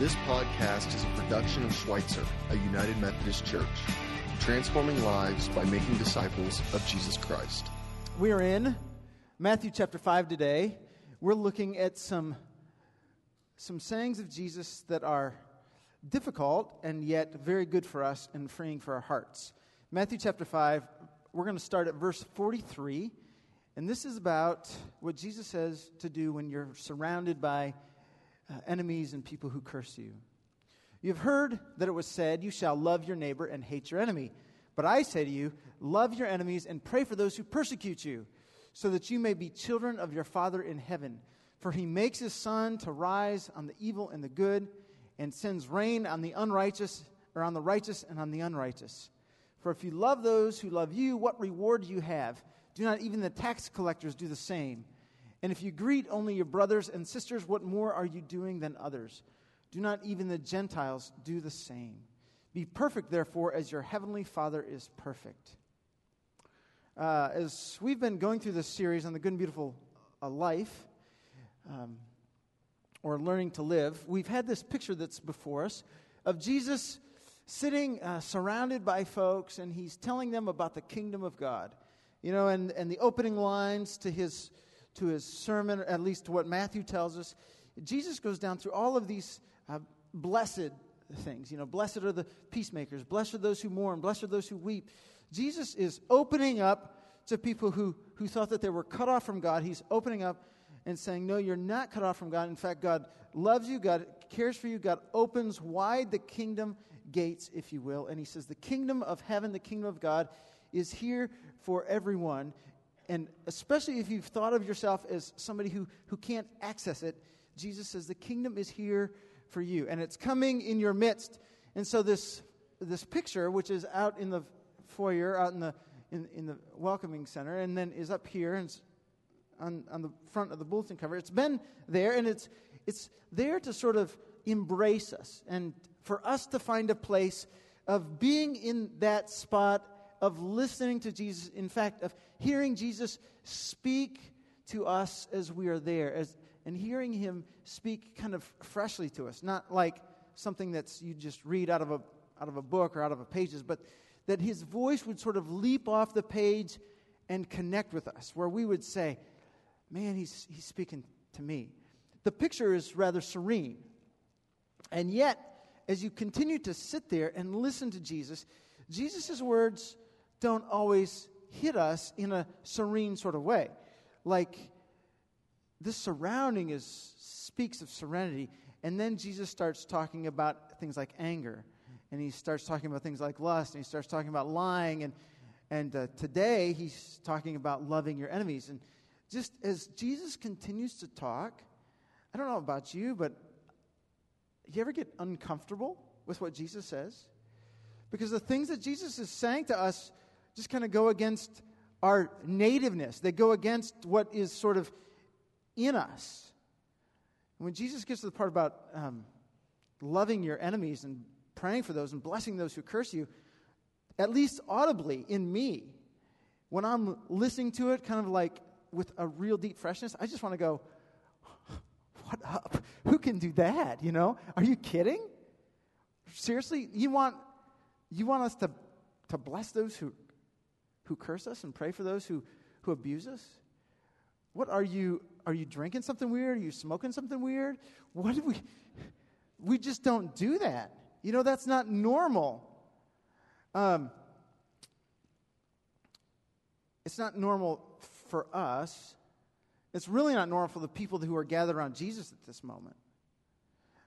This podcast is a production of Schweitzer, a United Methodist Church, transforming lives by making disciples of Jesus Christ. We are in Matthew chapter 5 today. We're looking at some, some sayings of Jesus that are difficult and yet very good for us and freeing for our hearts. Matthew chapter 5, we're going to start at verse 43. And this is about what Jesus says to do when you're surrounded by uh, enemies and people who curse you. You've heard that it was said, You shall love your neighbor and hate your enemy. But I say to you, love your enemies and pray for those who persecute you, so that you may be children of your Father in heaven. For he makes his sun to rise on the evil and the good, and sends rain on the unrighteous, or on the righteous and on the unrighteous. For if you love those who love you, what reward do you have? Do not even the tax collectors do the same? And if you greet only your brothers and sisters, what more are you doing than others? Do not even the Gentiles do the same? Be perfect, therefore, as your heavenly Father is perfect. Uh, as we've been going through this series on the good and beautiful uh, life, um, or learning to live, we've had this picture that's before us of Jesus sitting uh, surrounded by folks, and he's telling them about the kingdom of God. You know, and, and the opening lines to his, to his sermon, at least to what Matthew tells us, Jesus goes down through all of these uh, blessed things. You know, blessed are the peacemakers, blessed are those who mourn, blessed are those who weep. Jesus is opening up to people who, who thought that they were cut off from God. He's opening up and saying, No, you're not cut off from God. In fact, God loves you, God cares for you, God opens wide the kingdom gates, if you will. And He says, The kingdom of heaven, the kingdom of God, is here for everyone. And especially if you've thought of yourself as somebody who, who can't access it, Jesus says, The kingdom is here for you, and it's coming in your midst. And so, this, this picture, which is out in the foyer, out in the, in, in the welcoming center, and then is up here and on, on the front of the bulletin cover, it's been there, and it's, it's there to sort of embrace us and for us to find a place of being in that spot of listening to Jesus, in fact, of hearing Jesus speak to us as we are there, as, and hearing him speak kind of freshly to us, not like something that's you just read out of a, out of a book or out of a pages, but that his voice would sort of leap off the page and connect with us, where we would say, Man, he's, he's speaking to me. The picture is rather serene. And yet, as you continue to sit there and listen to Jesus, Jesus' words don't always hit us in a serene sort of way. Like this surrounding is speaks of serenity, and then Jesus starts talking about things like anger, and he starts talking about things like lust, and he starts talking about lying, and and uh, today he's talking about loving your enemies. And just as Jesus continues to talk, I don't know about you, but you ever get uncomfortable with what Jesus says? Because the things that Jesus is saying to us just kind of go against our nativeness. They go against what is sort of in us. When Jesus gets to the part about um, loving your enemies and praying for those and blessing those who curse you, at least audibly in me, when I'm listening to it, kind of like with a real deep freshness, I just want to go, What up? Who can do that? You know? Are you kidding? Seriously? You want, you want us to, to bless those who who curse us and pray for those who, who abuse us? What are you? Are you drinking something weird? Are you smoking something weird? What do we? We just don't do that. You know, that's not normal. Um, it's not normal for us. It's really not normal for the people who are gathered around Jesus at this moment.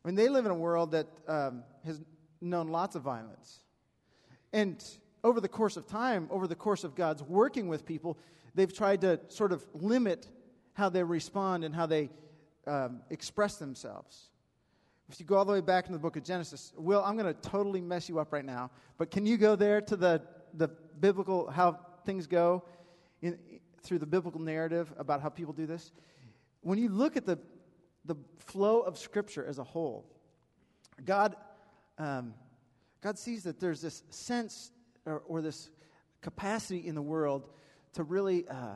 I mean, they live in a world that um, has known lots of violence. And over the course of time, over the course of God's working with people, they've tried to sort of limit how they respond and how they um, express themselves. If you go all the way back into the book of Genesis, Will, I'm going to totally mess you up right now, but can you go there to the, the biblical, how things go in, through the biblical narrative about how people do this? When you look at the, the flow of Scripture as a whole, God, um, God sees that there's this sense or, or this capacity in the world to really uh,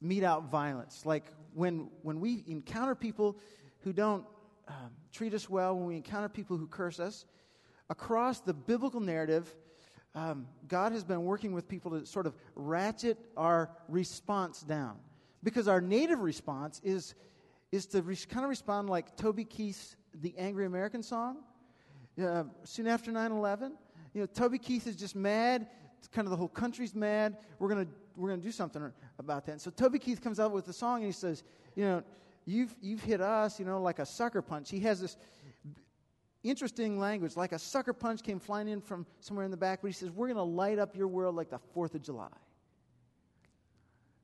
mete out violence. Like when, when we encounter people who don't um, treat us well, when we encounter people who curse us, across the biblical narrative, um, God has been working with people to sort of ratchet our response down. Because our native response is, is to re- kind of respond like Toby Keith's The Angry American song. Uh, soon after 9 11, you know, Toby Keith is just mad. kind of the whole country's mad. We're going to we're to do something about that. And so Toby Keith comes out with a song and he says, you know, you've, you've hit us, you know, like a sucker punch. He has this interesting language, like a sucker punch came flying in from somewhere in the back, but he says, We're going to light up your world like the 4th of July.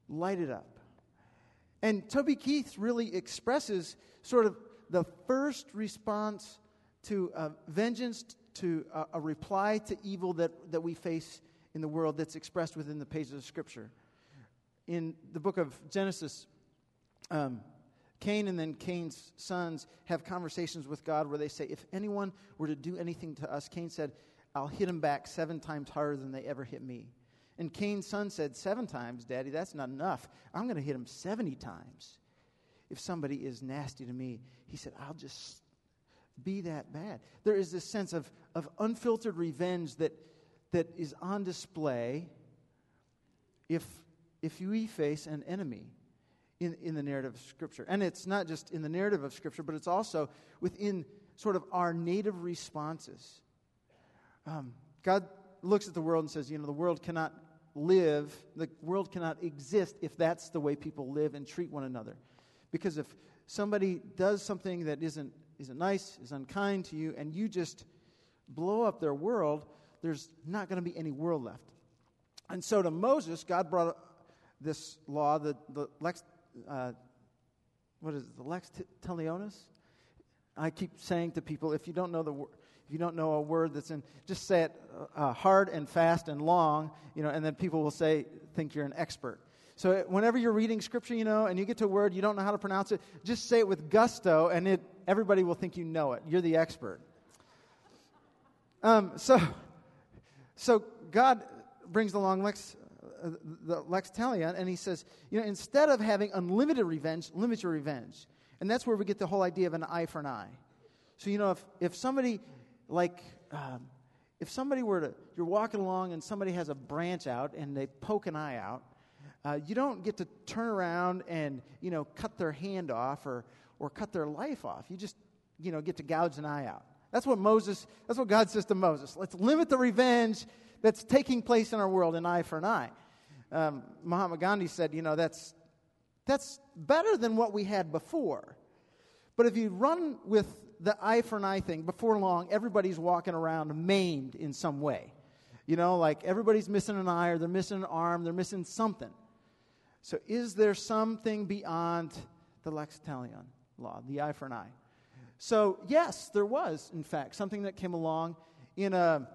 Light it up. And Toby Keith really expresses sort of the first response to uh, vengeance, to uh, a reply to evil that, that we face in the world that's expressed within the pages of Scripture. In the book of Genesis, um, Cain and then Cain's sons have conversations with God where they say, If anyone were to do anything to us, Cain said, I'll hit him back seven times harder than they ever hit me. And Cain's son said, Seven times, Daddy, that's not enough. I'm going to hit him 70 times. If somebody is nasty to me, he said, I'll just be that bad. There is this sense of, of unfiltered revenge that, that is on display if, if we face an enemy in, in the narrative of Scripture. And it's not just in the narrative of Scripture, but it's also within sort of our native responses. Um, God looks at the world and says, you know, the world cannot live, the world cannot exist if that's the way people live and treat one another. Because if somebody does something that isn't, isn't nice, is unkind to you, and you just blow up their world, there's not going to be any world left. And so to Moses, God brought this law, the, the lex uh, what is it, the lex talionis? I keep saying to people, if you don't know the word, if you don't know a word that's in, just say it uh, hard and fast and long, you know, and then people will say, think you're an expert. So whenever you're reading scripture, you know, and you get to a word, you don't know how to pronounce it, just say it with gusto, and it, everybody will think you know it. You're the expert. Um, so, so God brings along Lex uh, the lex Talion, and he says, you know, instead of having unlimited revenge, limit your revenge. And that's where we get the whole idea of an eye for an eye. So, you know, if, if somebody, like, um, if somebody were to, you're walking along and somebody has a branch out and they poke an eye out, uh, you don't get to turn around and, you know, cut their hand off or, or cut their life off. You just, you know, get to gouge an eye out. That's what Moses, that's what God says to Moses. Let's limit the revenge that's taking place in our world, an eye for an eye um, Mahatma Gandhi said, you know, that's, that's better than what we had before. But if you run with the eye for an eye thing, before long, everybody's walking around maimed in some way. You know, like everybody's missing an eye or they're missing an arm, they're missing something. So, is there something beyond the lex talionis law, the eye for an eye? So, yes, there was, in fact, something that came along in, a,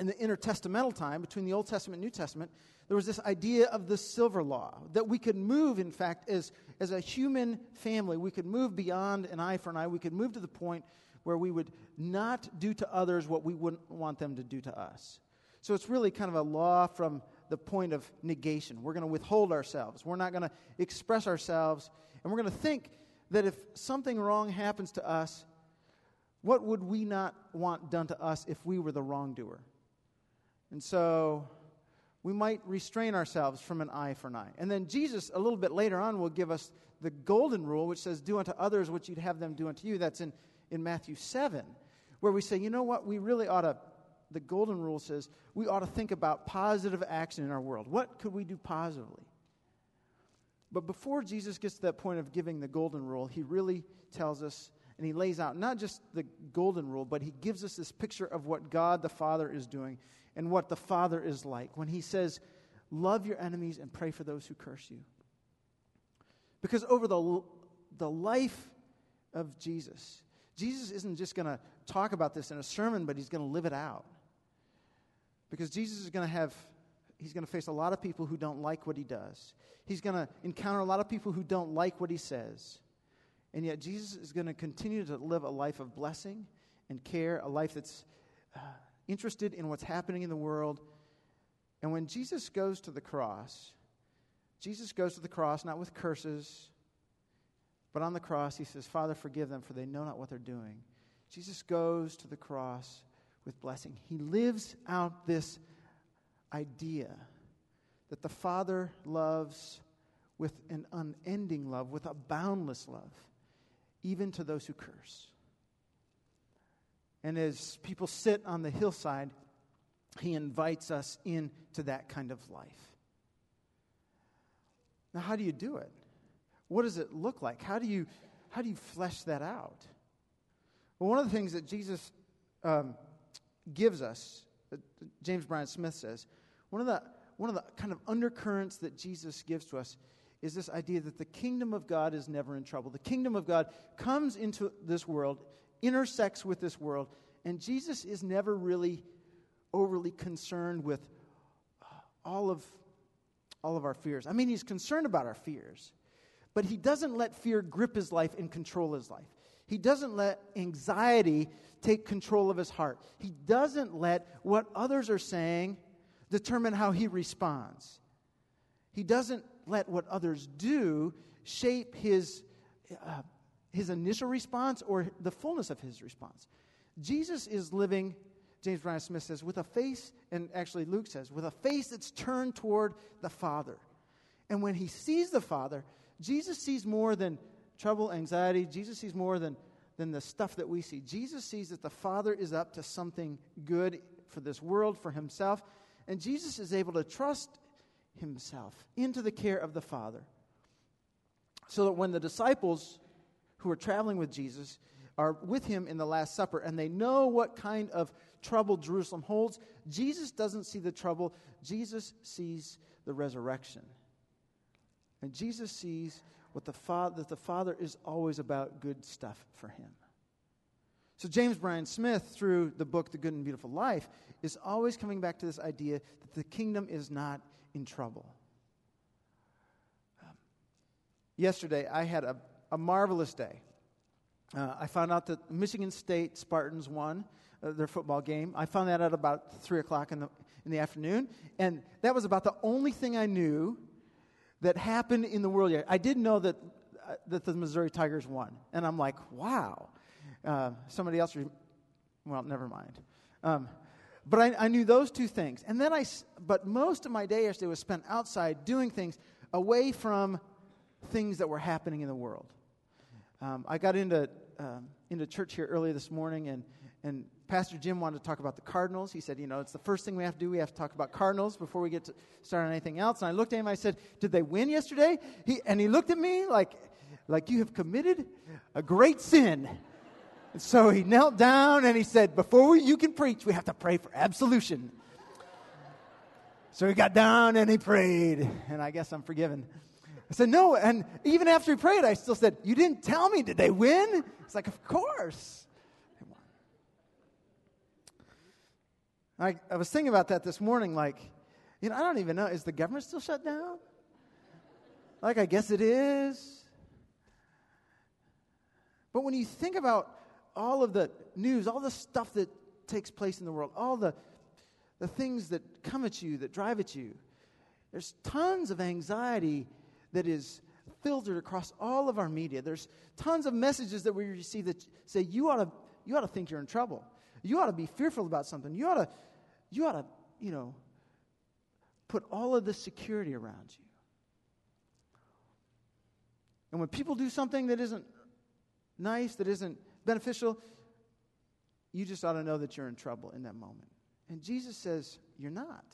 in the intertestamental time between the Old Testament and New Testament there was this idea of the silver law that we could move, in fact, as, as a human family, we could move beyond an eye for an eye. We could move to the point where we would not do to others what we wouldn't want them to do to us. So it's really kind of a law from the point of negation. We're going to withhold ourselves, we're not going to express ourselves, and we're going to think that if something wrong happens to us, what would we not want done to us if we were the wrongdoer? And so we might restrain ourselves from an eye for an eye. And then Jesus, a little bit later on, will give us the golden rule, which says, Do unto others what you'd have them do unto you. That's in, in Matthew 7, where we say, You know what? We really ought to, the golden rule says, we ought to think about positive action in our world. What could we do positively? But before Jesus gets to that point of giving the golden rule, he really tells us and he lays out not just the golden rule, but he gives us this picture of what God the Father is doing and what the Father is like when he says, Love your enemies and pray for those who curse you. Because over the, the life of Jesus, Jesus isn't just going to talk about this in a sermon, but he's going to live it out. Because Jesus is going to have, he's going to face a lot of people who don't like what he does. He's going to encounter a lot of people who don't like what he says. And yet, Jesus is going to continue to live a life of blessing and care, a life that's uh, interested in what's happening in the world. And when Jesus goes to the cross, Jesus goes to the cross not with curses, But on the cross, he says, Father, forgive them, for they know not what they're doing. Jesus goes to the cross with blessing. He lives out this idea that the Father loves with an unending love, with a boundless love, even to those who curse. And as people sit on the hillside, he invites us into that kind of life. Now, how do you do it? What does it look like? How do you, how do you flesh that out? Well, one of the things that Jesus um, gives us, James Bryan Smith says, one of, the, one of the kind of undercurrents that Jesus gives to us is this idea that the kingdom of God is never in trouble. The kingdom of God comes into this world, intersects with this world, and Jesus is never really overly concerned with all of, all of our fears. I mean, he's concerned about our fears, but he doesn't let fear grip his life and control his life. He doesn't let anxiety take control of his heart. He doesn't let what others are saying determine how he responds. He doesn't let what others do shape his, uh, his initial response or the fullness of his response. Jesus is living, James Bryan Smith says, with a face, and actually Luke says, with a face that's turned toward the Father. And when he sees the Father, Jesus sees more than trouble, anxiety. Jesus sees more than, than the stuff that we see. Jesus sees that the Father is up to something good for this world, for himself. And Jesus is able to trust himself into the care of the Father. So that when the disciples who are traveling with Jesus are with him in the Last Supper and they know what kind of trouble Jerusalem holds, Jesus doesn't see the trouble, Jesus sees the resurrection. And Jesus sees what the Father, that the Father is always about good stuff for him. So, James Bryan Smith, through the book The Good and Beautiful Life, is always coming back to this idea that the kingdom is not in trouble. Um, yesterday, I had a, a marvelous day. Uh, I found out that Michigan State Spartans won uh, their football game. I found that out about 3 o'clock in the, in the afternoon. And that was about the only thing I knew that happened in the world. I didn't know that, uh, that the Missouri Tigers won. And I'm like, wow. Uh, somebody else, re- well, never mind. Um, but I, I, knew those two things. And then I, but most of my day yesterday was spent outside doing things away from things that were happening in the world. Um, I got into, um, into church here early this morning, and, and Pastor Jim wanted to talk about the Cardinals. He said, You know, it's the first thing we have to do. We have to talk about Cardinals before we get to start on anything else. And I looked at him, I said, Did they win yesterday? He, and he looked at me like, like you have committed a great sin. And so he knelt down and he said, Before we, you can preach, we have to pray for absolution. So he got down and he prayed, and I guess I'm forgiven. I said, No. And even after he prayed, I still said, You didn't tell me. Did they win? It's like, Of course. I, I was thinking about that this morning. Like, you know, I don't even know. Is the government still shut down? Like, I guess it is. But when you think about all of the news, all the stuff that takes place in the world, all the, the things that come at you, that drive at you, there's tons of anxiety that is filtered across all of our media. There's tons of messages that we receive that say you ought to you ought to think you're in trouble. You ought to be fearful about something. You ought to you ought to, you know, put all of this security around you. And when people do something that isn't nice, that isn't beneficial, you just ought to know that you're in trouble in that moment. And Jesus says, You're not.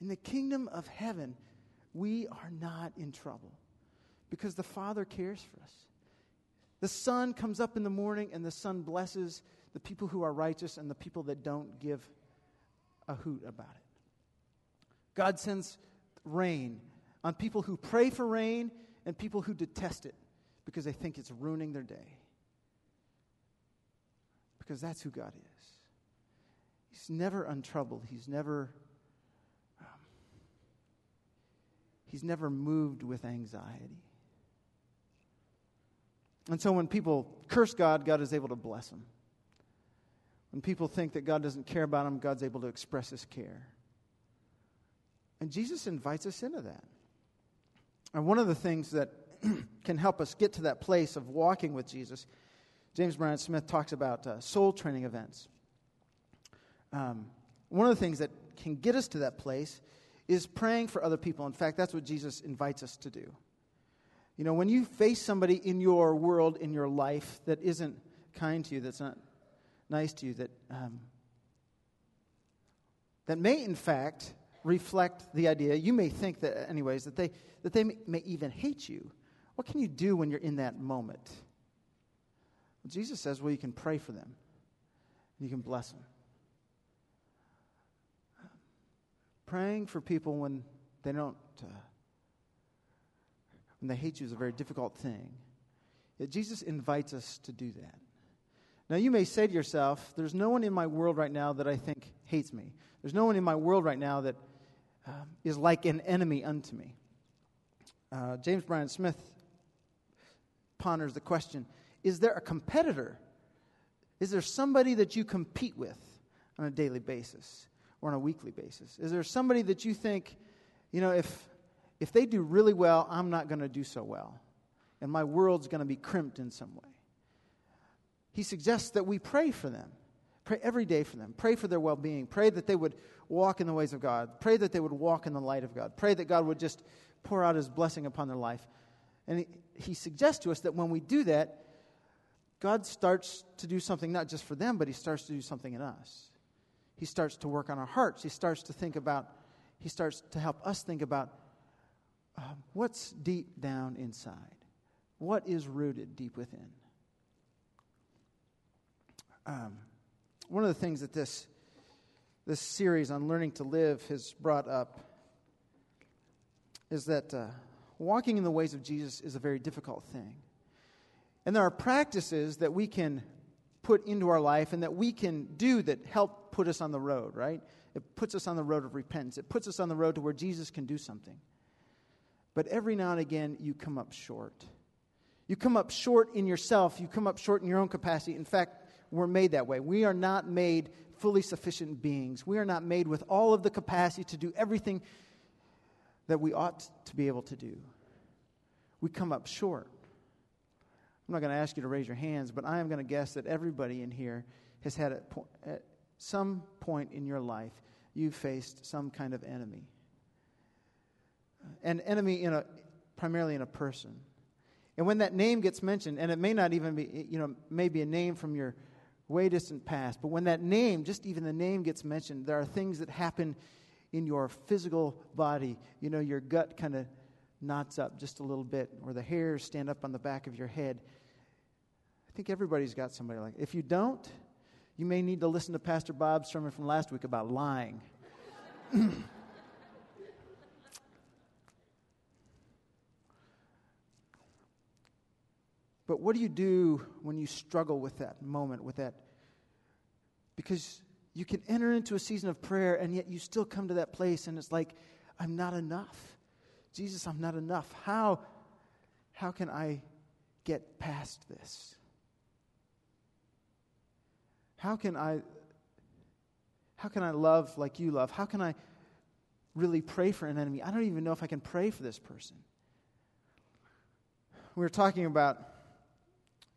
In the kingdom of heaven, we are not in trouble because the Father cares for us. The sun comes up in the morning and the sun blesses the people who are righteous and the people that don't give a hoot about it. God sends rain on people who pray for rain and people who detest it because they think it's ruining their day. Because that's who God is. He's never untroubled. He's never um, He's never moved with anxiety. And so when people curse God, God is able to bless them. When people think that God doesn't care about them, God's able to express his care. And Jesus invites us into that. And one of the things that can help us get to that place of walking with Jesus. James Bryan Smith talks about uh, soul training events. Um, one of the things that can get us to that place is praying for other people. In fact, that's what Jesus invites us to do. You know, when you face somebody in your world, in your life, that isn't kind to you, that's not nice to you, that, um, that may, in fact, reflect the idea, you may think that, anyways, that they, that they may, even hate you. What can you do when you're in that moment? Well, Jesus says, well, you can pray for them, you can bless them. Praying for people when they don't, uh, when they hate you is a very difficult thing. Yet Jesus invites us to do that. Now, you may say to yourself, There's no one in my world right now that I think hates me. There's no one in my world right now that um, is like an enemy unto me. Uh, James Bryan Smith ponders the question Is there a competitor? Is there somebody that you compete with on a daily basis or on a weekly basis? Is there somebody that you think, you know, if, if they do really well, I'm not going to do so well? And my world's going to be crimped in some way. He suggests that we pray for them. Pray every day for them. Pray for their well being. Pray that they would walk in the ways of God. Pray that they would walk in the light of God. Pray that God would just pour out his blessing upon their life. And he, he suggests to us that when we do that, God starts to do something not just for them, but he starts to do something in us. He starts to work on our hearts. He starts to think about, he starts to help us think about uh, what's deep down inside. What is rooted deep within? Um, one of the things that this, this series on learning to live has brought up is that uh, walking in the ways of Jesus is a very difficult thing. And there are practices that we can put into our life and that we can do that help put us on the road, right? It puts us on the road of repentance. It puts us on the road to where Jesus can do something. But every now and again, you come up short. You come up short in yourself. You come up short in your own capacity. In fact, we're made that way. We are not made fully sufficient beings. We are not made with all of the capacity to do everything that we ought to be able to do. We come up short. I'm not going to ask you to raise your hands, but I am going to guess that everybody in here has had po- at some point in your life you faced some kind of enemy. An enemy in a primarily in a person. And when that name gets mentioned, and it may not even be, you know, maybe a name from your way distant past. But when that name, just even the name gets mentioned, there are things that happen in your physical body. You know, your gut kind of knots up just a little bit, or the hairs stand up on the back of your head. I think everybody's got somebody like that. If you don't, you may need to listen to Pastor Bob's sermon from last week about lying. But what do you do when you struggle with that moment, with that? Because you can enter into a season of prayer and yet you still come to that place and it's like, I'm not enough. Jesus, I'm not enough. How, how can I get past this? How can I how can I love like you love? How can I really pray for an enemy? I don't even know if I can pray for this person. We were talking about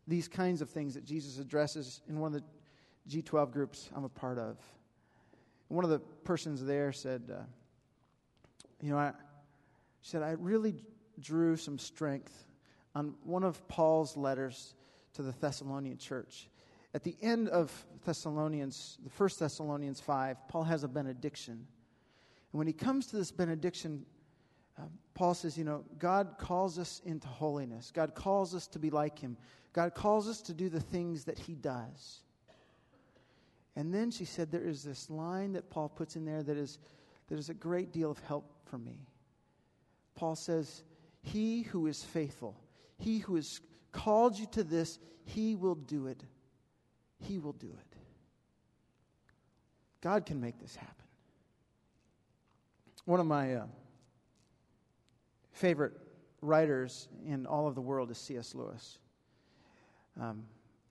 these kinds of things that Jesus addresses in one of the G12 groups I'm a part of. one of the persons there said, uh, You know, I, she said, I really drew some strength on one of Paul's letters to the Thessalonian church. At the end of Thessalonians, the first Thessalonians 5, Paul has a benediction. And when he comes to this benediction, uh, Paul says, you know, God calls us into holiness. God calls us to be like him. God calls us to do the things that he does. And then she said, there is this line that Paul puts in there that is, that is a great deal of help for me. Paul says, He who is faithful, he who has called you to this, he will do it. He will do it. God can make this happen. One of my uh, favorite writers in all of the world is C.S. Lewis. Um,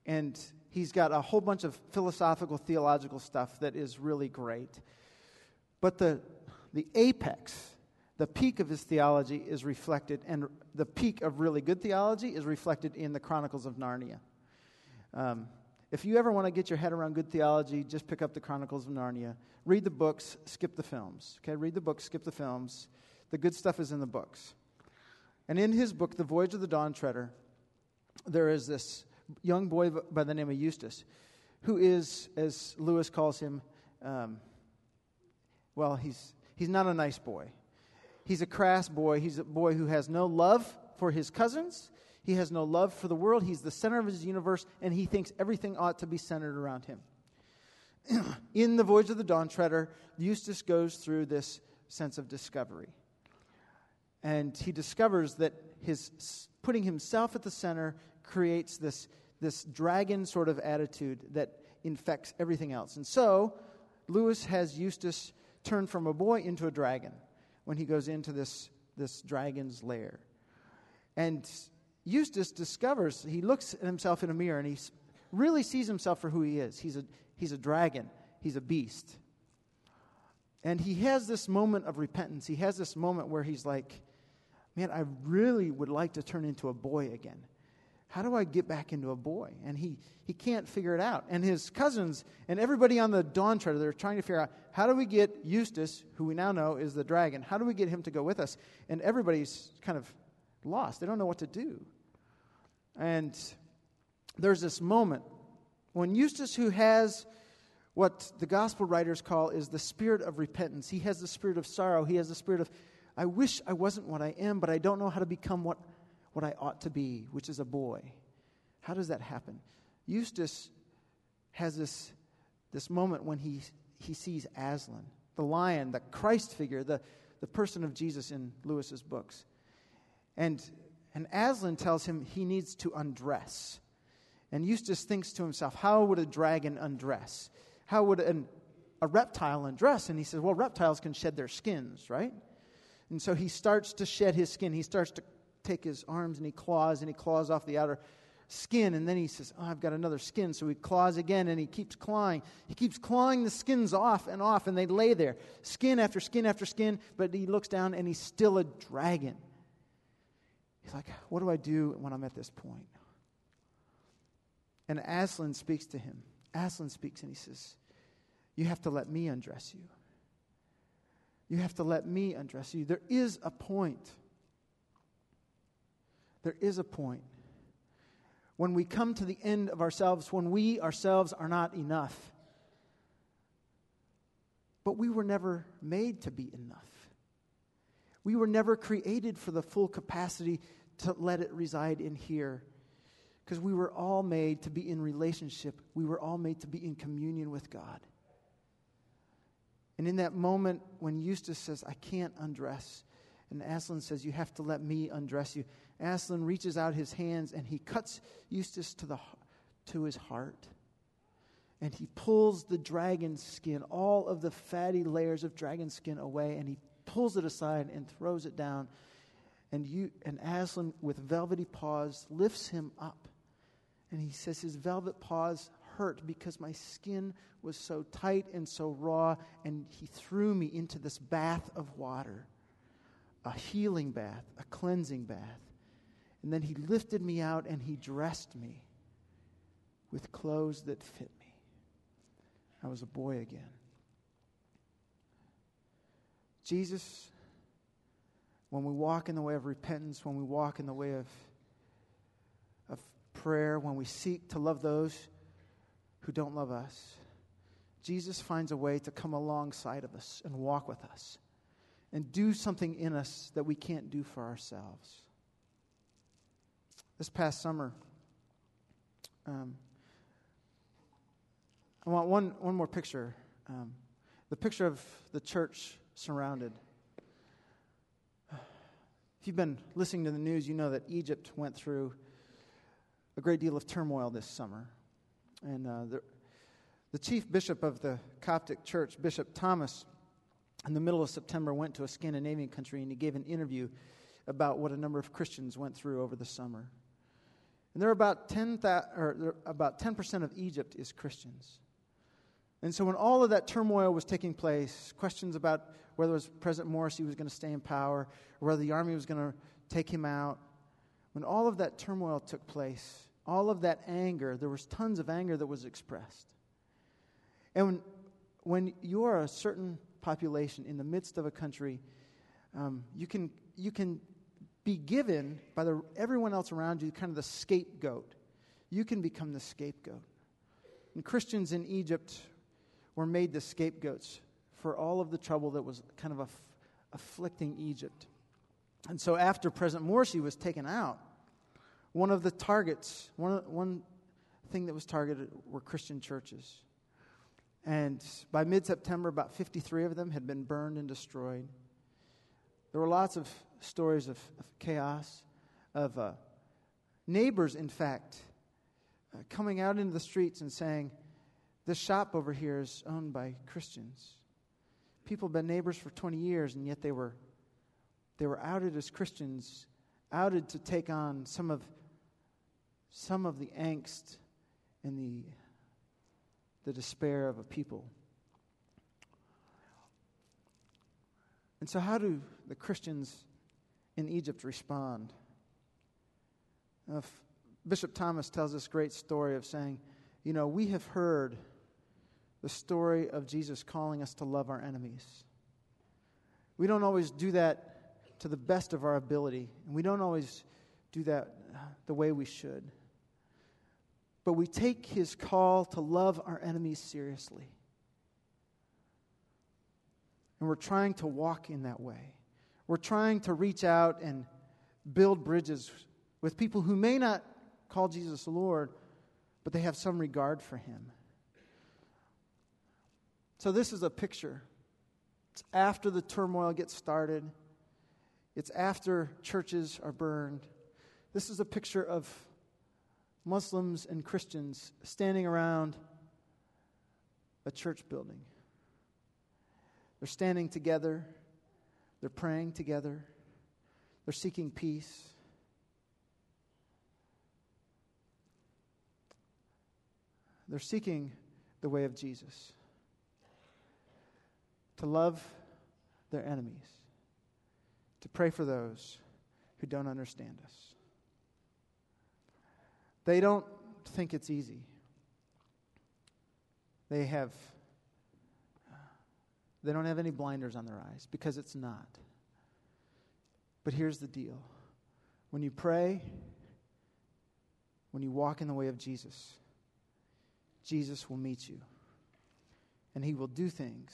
and he's got a whole bunch of philosophical, theological stuff that is really great. But the, the apex, the peak of his theology is reflected, and the peak of really good theology is reflected in the Chronicles of Narnia. Um, if you ever want to get your head around good theology, just pick up the Chronicles of Narnia. Read the books, skip the films. Okay, read the books, skip the films. The good stuff is in the books. And in his book, The Voyage of the Dawn Treader, there is this young boy by the name of Eustace, who is, as Lewis calls him, um, well, he's, he's not a nice boy. He's a crass boy. He's a boy who has no love for his cousins. He has no love for the world. He's the center of his universe, and he thinks everything ought to be centered around him. In the Voyage of the Dawn Treader, Eustace goes through this sense of discovery. And he discovers that his putting himself at the center creates this, this dragon sort of attitude that infects everything else. And so, Lewis has Eustace turn from a boy into a dragon when he goes into this, this dragon's lair. And Eustace discovers, he looks at himself in a mirror and he really sees himself for who he is. He's a, he's a dragon, he's a beast. And he has this moment of repentance. He has this moment where he's like, man, I really would like to turn into a boy again. How do I get back into a boy? And he, he can't figure it out. And his cousins and everybody on the Dawn Treader, they're trying to figure out how do we get Eustace, who we now know is the dragon, how do we get him to go with us? And everybody's kind of lost. They don't know what to do. And there's this moment when Eustace, who has what the gospel writers call is the spirit of repentance, he has the spirit of sorrow, he has the spirit of, I wish I wasn't what I am, but I don't know how to become what what I ought to be, which is a boy. How does that happen? Eustace has this, this moment when he, he sees Aslan, the lion, the Christ figure, the, the person of Jesus in Lewis's books. And, and Aslan tells him he needs to undress. And Eustace thinks to himself, how would a dragon undress? How would an, a reptile undress? And he says, well, reptiles can shed their skins, right? And so he starts to shed his skin. He starts to take his arms and he claws and he claws off the outer skin. And then he says oh i've got another skin. So he claws again and he keeps clawing. He keeps clawing the skins off and off and they lay there skin after skin after skin. But he looks down and he's still a dragon. He's like what do i do when i'm at this point? point and aslan speaks to him. Aslan speaks and he says you have to let me undress you you have to let me undress you there is a point there is a point when we come to the end of ourselves, when we ourselves are not enough. But we were never made to be enough. We were never created for the full capacity to let it reside in here. Because we were all made to be in relationship, we were all made to be in communion with God. And in that moment when Eustace says, I can't undress, and Aslan says, You have to let me undress you. Aslan reaches out his hands and he cuts Eustace to, the, to his heart. And he pulls the dragon skin, all of the fatty layers of dragon skin away, and he pulls it aside and throws it down. And, you, and Aslan, with velvety paws, lifts him up. And he says, His velvet paws hurt because my skin was so tight and so raw, and he threw me into this bath of water a healing bath, a cleansing bath. And then he lifted me out and he dressed me with clothes that fit me. I was a boy again. Jesus, when we walk in the way of repentance, when we walk in the way of, of prayer, when we seek to love those who don't love us, Jesus finds a way to come alongside of us and walk with us and do something in us that we can't do for ourselves. This past summer, um, I want one, one more picture. Um, the picture of the church surrounded. If you've been listening to the news, you know that Egypt went through a great deal of turmoil this summer. And uh, the, the chief bishop of the Coptic church, Bishop Thomas, in the middle of September, went to a Scandinavian country and he gave an interview about what a number of Christians went through over the summer. And there are about 10, or about 10% of Egypt is Christians. And so when all of that turmoil was taking place, questions about whether it was President Morsi was going to stay in power or whether the army was going to take him out. When all of that turmoil took place, all of that anger, there was tons of anger that was expressed. And when, when you're a certain population in the midst of a country, um, you, can, you can be given by the, everyone else around you kind of the scapegoat. You can become the scapegoat. And Christians in Egypt were made the scapegoats for all of the trouble that was kind of aff- afflicting Egypt. And so after President Morsi was taken out, one of the targets, one, one thing that was targeted were Christian churches. And by mid September, about 53 of them had been burned and destroyed. There were lots of stories of, of chaos, of uh, neighbors, in fact, uh, coming out into the streets and saying, This shop over here is owned by Christians. People have been neighbors for 20 years, and yet they were, they were outed as Christians, outed to take on some of, some of the angst and the the despair of a people. And so, how do the Christians in Egypt respond? Bishop Thomas tells this great story of saying, you know, we have heard the story of Jesus calling us to love our enemies. We don't always do that to the best of our ability, and we don't always do that the way we should but we take his call to love our enemies seriously. And we're trying to walk in that way. We're trying to reach out and build bridges with people who may not call Jesus Lord, but they have some regard for him. So, this is a picture. It's after the turmoil gets started, it's after churches are burned. This is a picture of Muslims and Christians standing around a church building. They're standing together, they're praying together, they're seeking peace. They're seeking the way of Jesus to love their enemies, to pray for those who don't understand us. They don't think it's easy. They have they don't have any blinders on their eyes because it's not. But here's the deal. When you pray, when you walk in the way of Jesus, Jesus will meet you. And he will do things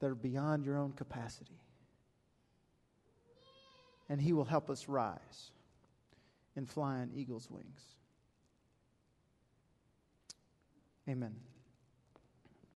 that are beyond your own capacity. And he will help us rise and fly on eagle's wings. Amen.